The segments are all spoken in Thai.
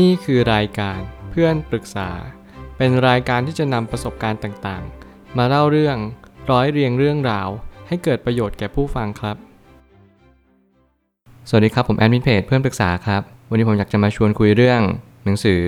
นี่คือรายการเพื่อนปรึกษา เป็นรายการที่จะนำประสบการณ์ต่างๆ มาเล่าเรื่องร้อยเรียงเรื่องราว ให้เกิดประโยชน์แก่ผู้ฟังครับ สวัสดีครับผมแอดมินเพจเพื่อนปรึกษาครับ วันนี้ผมอยากจะมาชวนคุยเรื่อง หนังสือ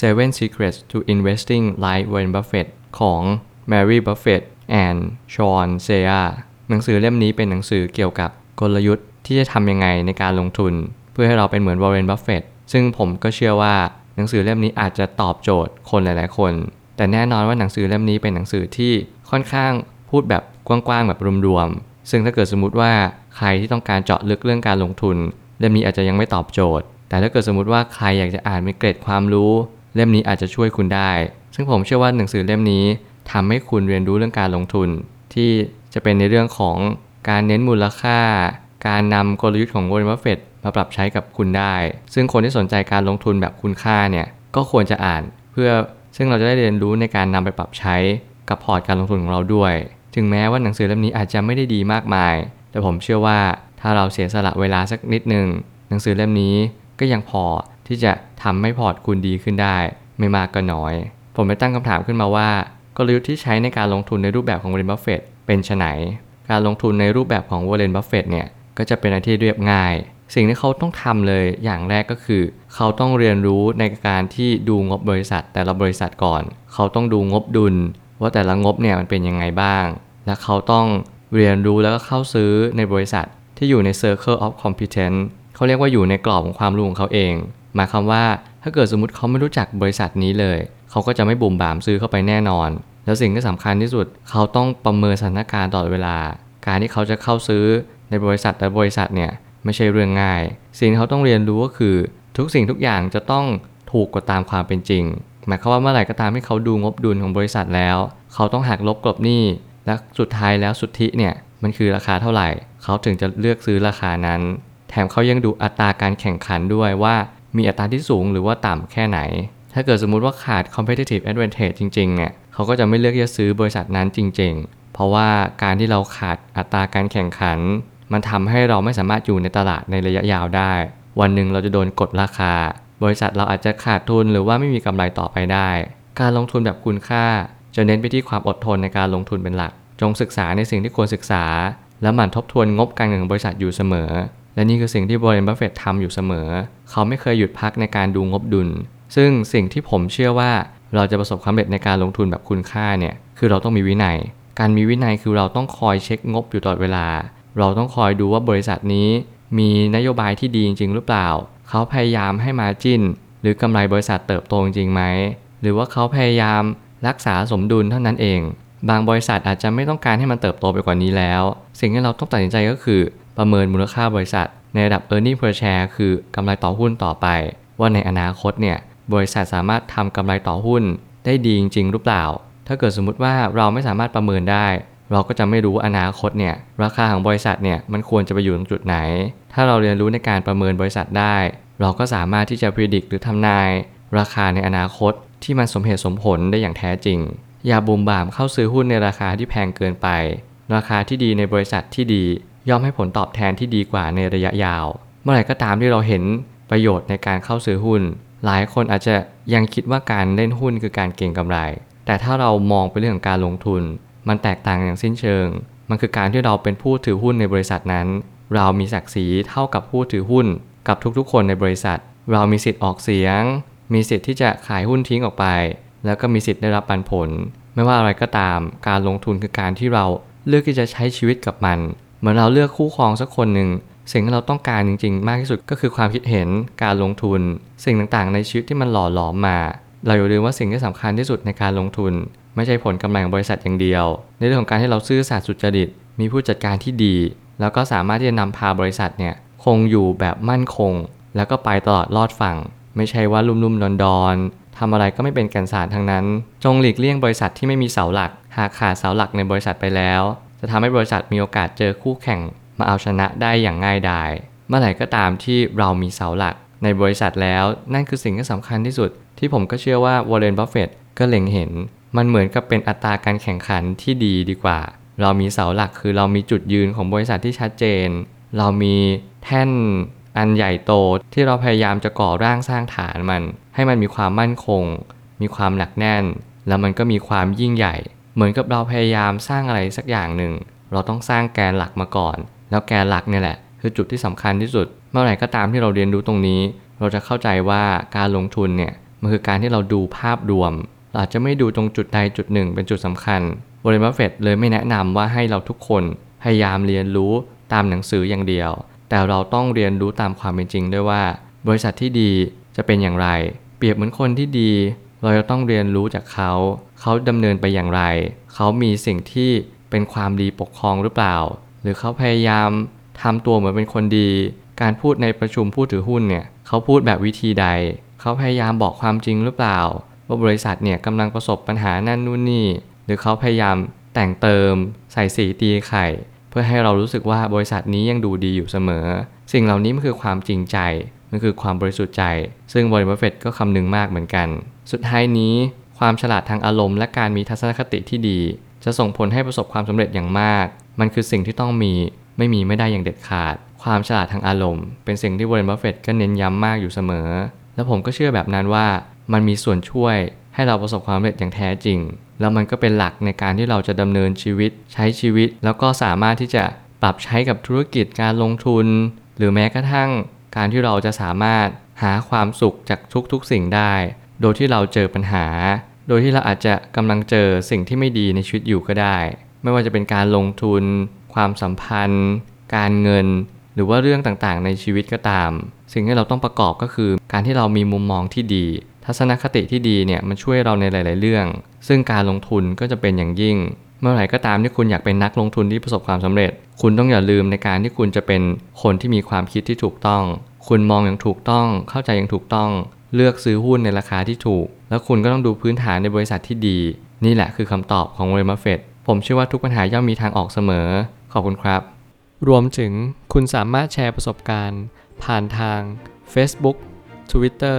Seven Secrets to Investing Like Warren Buffett ของ Mary Buffett and Sean Seah หนังสือเล่มนี้เป็นหนังสือเกี่ยวกับกลยุทธ์ที่จะทำยังไงในการลงทุน เพื่อให้เราเป็นเหมือน Warren Buffett ซึ่งผมก็เชื่อว่าหนังสือเล่มนี้อาจจะตอบโจทย์คนหลาย ๆ คน แต่แน่นอนว่าหนังสือเล่มนี้เป็นหนังสือที่ค่อนข้างพูดแบบกว้าง ๆ แบบรวม ๆ ซึ่งถ้าเกิดสมมติว่าใครที่ต้องการเจาะลึกเรื่องการลงทุน เล่มนี้อาจจะยังไม่ตอบโจทย์ แต่ถ้าเกิดสมมติว่าใครอยากจะอ่านมีเกร็ดความรู้ เล่มนี้อาจจะช่วยคุณได้ ซึ่งผมเชื่อว่าหนังสือเล่มนี้ทำให้คุณเรียนรู้เรื่องการลงทุน ที่จะเป็นในเรื่องของการเน้นมูลค่า การนำกลยุทธ์ของวอร์เรนบัฟเฟตมาปรับใช้กับคุณได้ ซึ่งคนที่สนใจการลงทุนแบบคุณค่าเนี่ยก็ควรจะอ่าน เพื่อซึ่งเราจะได้เรียนรู้ในการนำไปปรับใช้กับพอร์ตการลงทุนของเราด้วย ถึงแม้ว่าหนังสือเล่มนี้อาจจะไม่ได้ดีมากมาย แต่ผมเชื่อว่าถ้าเราเสียสละเวลาสักนิดหนึ่งหนังสือเล่มนี้ก็ยังพอที่จะทำให้พอร์ตคุณดีขึ้นได้ ไม่มากก็น้อย ผมไปตั้งคำถามขึ้นมาว่ากลยุทธ์ที่ใช้ในการลงทุนในรูปแบบของวอร์เรนบัฟเฟตเป็นไฉนการลงทุนในรูปแบบของวอร์เรนบัฟเฟตเนี่ย ก็จะเป็นอะไรที่เรียบง่าย สิ่งที่เขาต้องทำเลยอย่างแรกก็คือ เขาต้องเรียนรู้ในการที่ดูงบบริษัท แต่ละบริษัทก่อน เขาต้องดูงบดุล ว่าแต่ละงบเนี่ยมันเป็นยังไงบ้าง และเขาต้องเรียนรู้แล้วก็เข้าซื้อในบริษัทที่อยู่ใน Circle of Competence เขาเรียกว่าอยู่ในกรอบของความรู้ของเขาเอง หมายความว่าถ้าเกิดสมมติเขาไม่รู้จักบริษัทนี้เลย เขาก็จะไม่บุ่มบามซื้อเข้าไปแน่นอน แล้วสิ่งที่สำคัญที่สุด เขาต้องประเมินสถานการณ์ตลอดเวลา การที่เขาจะเข้าซื้อ ในบริษัทแต่บริษัทเนี่ยไม่ใช่เรื่องง่าย สิ่งที่เขาต้องเรียนรู้ก็คือ ทุกสิ่งทุกอย่างจะต้องถูกกว่าตามความเป็นจริง หมายความว่าเมื่อไหร่ก็ตามที่เขาดูงบดุลของบริษัทแล้ว เขาต้องหักลบกลบหนี้และสุดท้ายแล้วสุทธิเนี่ยมันคือราคาเท่าไหร่ เขาถึงจะเลือกซื้อราคานั้น แถมเขายังดูอัตราการแข่งขันด้วยว่ามีอัตราที่สูงหรือว่าต่ำแค่ไหน ถ้าเกิดสมมุติว่าขาด competitive advantage จริงๆเนี่ยเขาก็จะไม่เลือกจะซื้อบริษัทนั้นจริง ๆ เพราะว่าการที่เราขาดอัตราการแข่งขัน มันทำให้เราไม่สามารถอยู่ในตลาดในระยะยาวได้ วันหนึ่งเราจะโดนกดราคา บริษัทเราอาจจะขาดทุนหรือว่าไม่มีกำไรต่อไปได้ การลงทุนแบบคุณค่า จะเน้นไปที่ความอดทนในการลงทุนเป็นหลัก จงศึกษาในสิ่งที่ควรศึกษา และหมั่นทบทวนงบการเงินของบริษัทอยู่เสมอ และนี่คือสิ่งที่วอร์เรนบัฟเฟตทำอยู่เสมอ เขาไม่เคยหยุดพักในการดูงบดุล ซึ่งสิ่งที่ผมเชื่อว่าเราจะประสบความสำเร็จในการลงทุนแบบคุณค่าเนี่ยคือเราต้องมีวินัย การมีวินัยคือเราต้องคอยเช็คงบอยู่ตลอดเวลา เราต้องคอยดูว่าบริษัทนี้มีนโยบายที่ดีจริงๆหรือเปล่า เขาพยายามให้ margin หรือกำไรบริษัทเติบโตจริงไหม หรือว่าเขาพยายามรักษาสมดุลเท่านั้นเอง บางบริษัทอาจจะไม่ต้องการให้มันเติบโตไปกว่านี้แล้ว สิ่งที่เราต้องตัดสินใจก็คือ ประเมินมูลค่าบริษัท ในระดับ e a r n i n g per share คือกำไรต่อหุ้นต่อไป ว่าในอนาคตเนี่ยบริษัทสามารถทำกำไรต่อหุ้นได้ดีจริงๆหรือเปล่า ถ้าเกิดสมมุติว่าเราไม่สามารถประเมินได้ เราก็จะไม่รู้อนาคตเนี่ยราคาของบริษัทเนี่ยมันควรจะไปอยู่ตรงจุดไหน ถ้าเราเรียนรู้ในการประเมินบริษัทได้ เราก็สามารถที่จะพิจิตรหรือทำนาย ราคาในอนาคตที่มันสมเหตุสมผลได้อย่างแท้จริง อย่าบุมบ่ามเข้าซื้อหุ้นในราคาที่แพงเกินไป ราคาที่ดีในบริษัทที่ดี ย่อมให้ผลตอบแทนที่ดีกว่าในระยะยาว เมื่อไหร่ก็ตามที่เราเห็นประโยชน์ในการเข้าซื้อหุ้น หลายคนอาจจะยังคิดว่าการเล่นหุ้นคือการเก็งกำไร แต่ถ้าเรามองไปเรื่องของการลงทุน มันแตกต่างอย่างสิ้นเชิง มันคือการที่เราเป็นผู้ถือหุ้นในบริษัทนั้น เรามีศักดิ์ศรีเท่ากับผู้ถือหุ้นกับทุกๆ คนในบริษัท เรามีสิทธิ์ออกเสียง มีสิทธิ์ที่จะขายหุ้นทิ้งออกไป แล้วก็มีสิทธิ์ได้รับปันผล ไม่ว่าอะไรก็ตาม การลงทุนคือการที่เราเลือกที่จะใช้ชีวิตกับมัน เหมือนเราเลือกคู่ครองสักคนหนึ่งสิ่งที่เราต้องการจริงๆ มากที่สุดก็คือความคิดเห็นการลงทุน สิ่งต่างๆ ในชีวิตที่มันหล่อหลอมมา เราอย่าลืมว่าสิ่งที่สำคัญที่สุดในการลงทุน ไม่ใช่ผลกำไรของบริษัทอย่างเดียว ในเรื่องของการที่เราซื่อสัตย์สุจริต มีผู้จัดการที่ดี แล้วก็สามารถที่จะนำพาบริษัทเนี่ยคงอยู่แบบมั่นคง แล้วก็ไปตลอดรอดฝั่ง ไม่ใช่ว่าลุ่มๆดอนๆทำอะไรก็ไม่เป็นแก่นสารทั้งนั้น จงหลีกเลี่ยงบริษัทที่ไม่มีเสาหลัก หากขาดเสาหลักในบริษัทไปแล้ว จะทำให้บริษัทมีโอกาสเจอคู่แข่ง มาเอาชนะได้อย่างง่ายดาย เมื่อไหร่ก็ตามที่เรามีเสาหลัก ในบริษัทแล้ว นั่นคือสิ่งที่สำคัญที่สุด ที่ผมก็เชื่อว่าวอร์เรนบัฟเฟตก็เล็งเห็น มันเหมือนกับเป็นอัตราการแข่งขันที่ดีดีกว่า เรามีเสาหลักคือเรามีจุดยืนของบริษัทที่ชัดเจน เรามีแท่นอันใหญ่โตที่เราพยายามจะก่อร่างสร้างฐานมัน ให้มันมีความมั่นคง มีความหนักแน่น แล้วมันก็มีความยิ่งใหญ่ เหมือนกับเราพยายามสร้างอะไรสักอย่างหนึ่ง เราต้องสร้างแกนหลักมาก่อน แล้วแกนหลักเนี่ยแหละ คือจุดที่สำคัญที่สุด เมื่อไหร่ก็ตามที่เราเรียนรู้ตรงนี้ เราจะเข้าใจว่าการลงทุนเนี่ยมันคือการที่เราดูภาพรวม อาจจะไม่ดูตรงจุดใดจุดหนึ่งเป็นจุดสำคัญบริบัฟเฟตเลยไม่แนะนำว่าให้เราทุกคนพยายามเรียนรู้ตามหนังสืออย่างเดียว แต่เราต้องเรียนรู้ตามความเป็นจริงด้วยว่า บริษัทที่ดีจะเป็นอย่างไร เปรียบเหมือนคนที่ดี เราจะต้องเรียนรู้จากเขา เขาดำเนินไปอย่างไร เขามีสิ่งที่เป็นความดีปกครองหรือเปล่า หรือเขาพยายามทำตัวเหมือนเป็นคนดี การพูดในประชุมผู้ถือหุ้นเนี่ย เขาพูดแบบวิธีใด เขาพยายามบอกความจริงหรือเปล่า ว่าบริษัทเนี่ยกำลังประสบปัญหานั่นนู่นนี่ หรือเขาพยายามแต่งเติม ใส่สีตีไข่ เพื่อให้เรารู้สึกว่าบริษัทนี้ยังดูดีอยู่เสมอ สิ่งเหล่านี้มันคือความจริงใจ มันคือความบริสุทธิ์ใจ ซึ่งบริบัฟเฟตก็คำนึงมากเหมือนกัน สุดท้ายนี้ ความฉลาดทางอารมณ์และการมีทัศนคติที่ดี จะส่งผลให้ประสบความสำเร็จอย่างมาก มันคือสิ่งที่ต้องมีไม่มีไม่ได้อย่างเด็ดขาด ความฉลาดทางอารมณ์ เป็นสิ่งที่วอร์เรนบัฟเฟตก็เน้นย้ำมากอยู่เสมอ และผมก็เชื่อแบบนั้นว่า มันมีส่วนช่วยให้เราประสบความสำเร็จอย่างแท้จริง แล้วมันก็เป็นหลักในการที่เราจะดำเนินชีวิตใช้ชีวิต แล้วก็สามารถที่จะปรับใช้กับธุรกิจการลงทุน หรือแม้กระทั่งการที่เราจะสามารถหาความสุขจากทุกๆสิ่งได้ โดยที่เราเจอปัญหา โดยที่เราอาจจะกำลังเจอสิ่งที่ไม่ดีในชีวิตอยู่ก็ได้ ไม่ว่าจะเป็นการลงทุน ความสัมพันธ์ การเงิน หรือว่าเรื่องต่างๆ ในชีวิตก็ตาม สิ่งที่เราต้องประกอบก็คือ การที่เรามีมุมมองที่ดี ทัศนคติที่ดีเนี่ยมันช่วยเราในหลาย ๆ เรื่อง ซึ่งการลงทุนก็จะเป็นอย่างยิ่ง เมื่อไหร่ก็ตามที่คุณอยากเป็นนักลงทุนที่ประสบความสำเร็จ คุณต้องอย่าลืมในการที่คุณจะเป็นคนที่มีความคิดที่ถูกต้อง คุณมองอย่างถูกต้อง เข้าใจอย่างถูกต้อง เลือกซื้อหุ้นในราคาที่ถูก แล้วคุณก็ต้องดูพื้นฐานในบริษัทที่ดี นี่แหละคือคำตอบของวอร์เรนบัฟเฟตผมเชื่อว่าทุกปัญหาย่อมมีทางออกเสมอ ขอบคุณครับ รวมถึงคุณสามารถแชร์ประสบการณ์ ผ่านทาง Facebook Twitter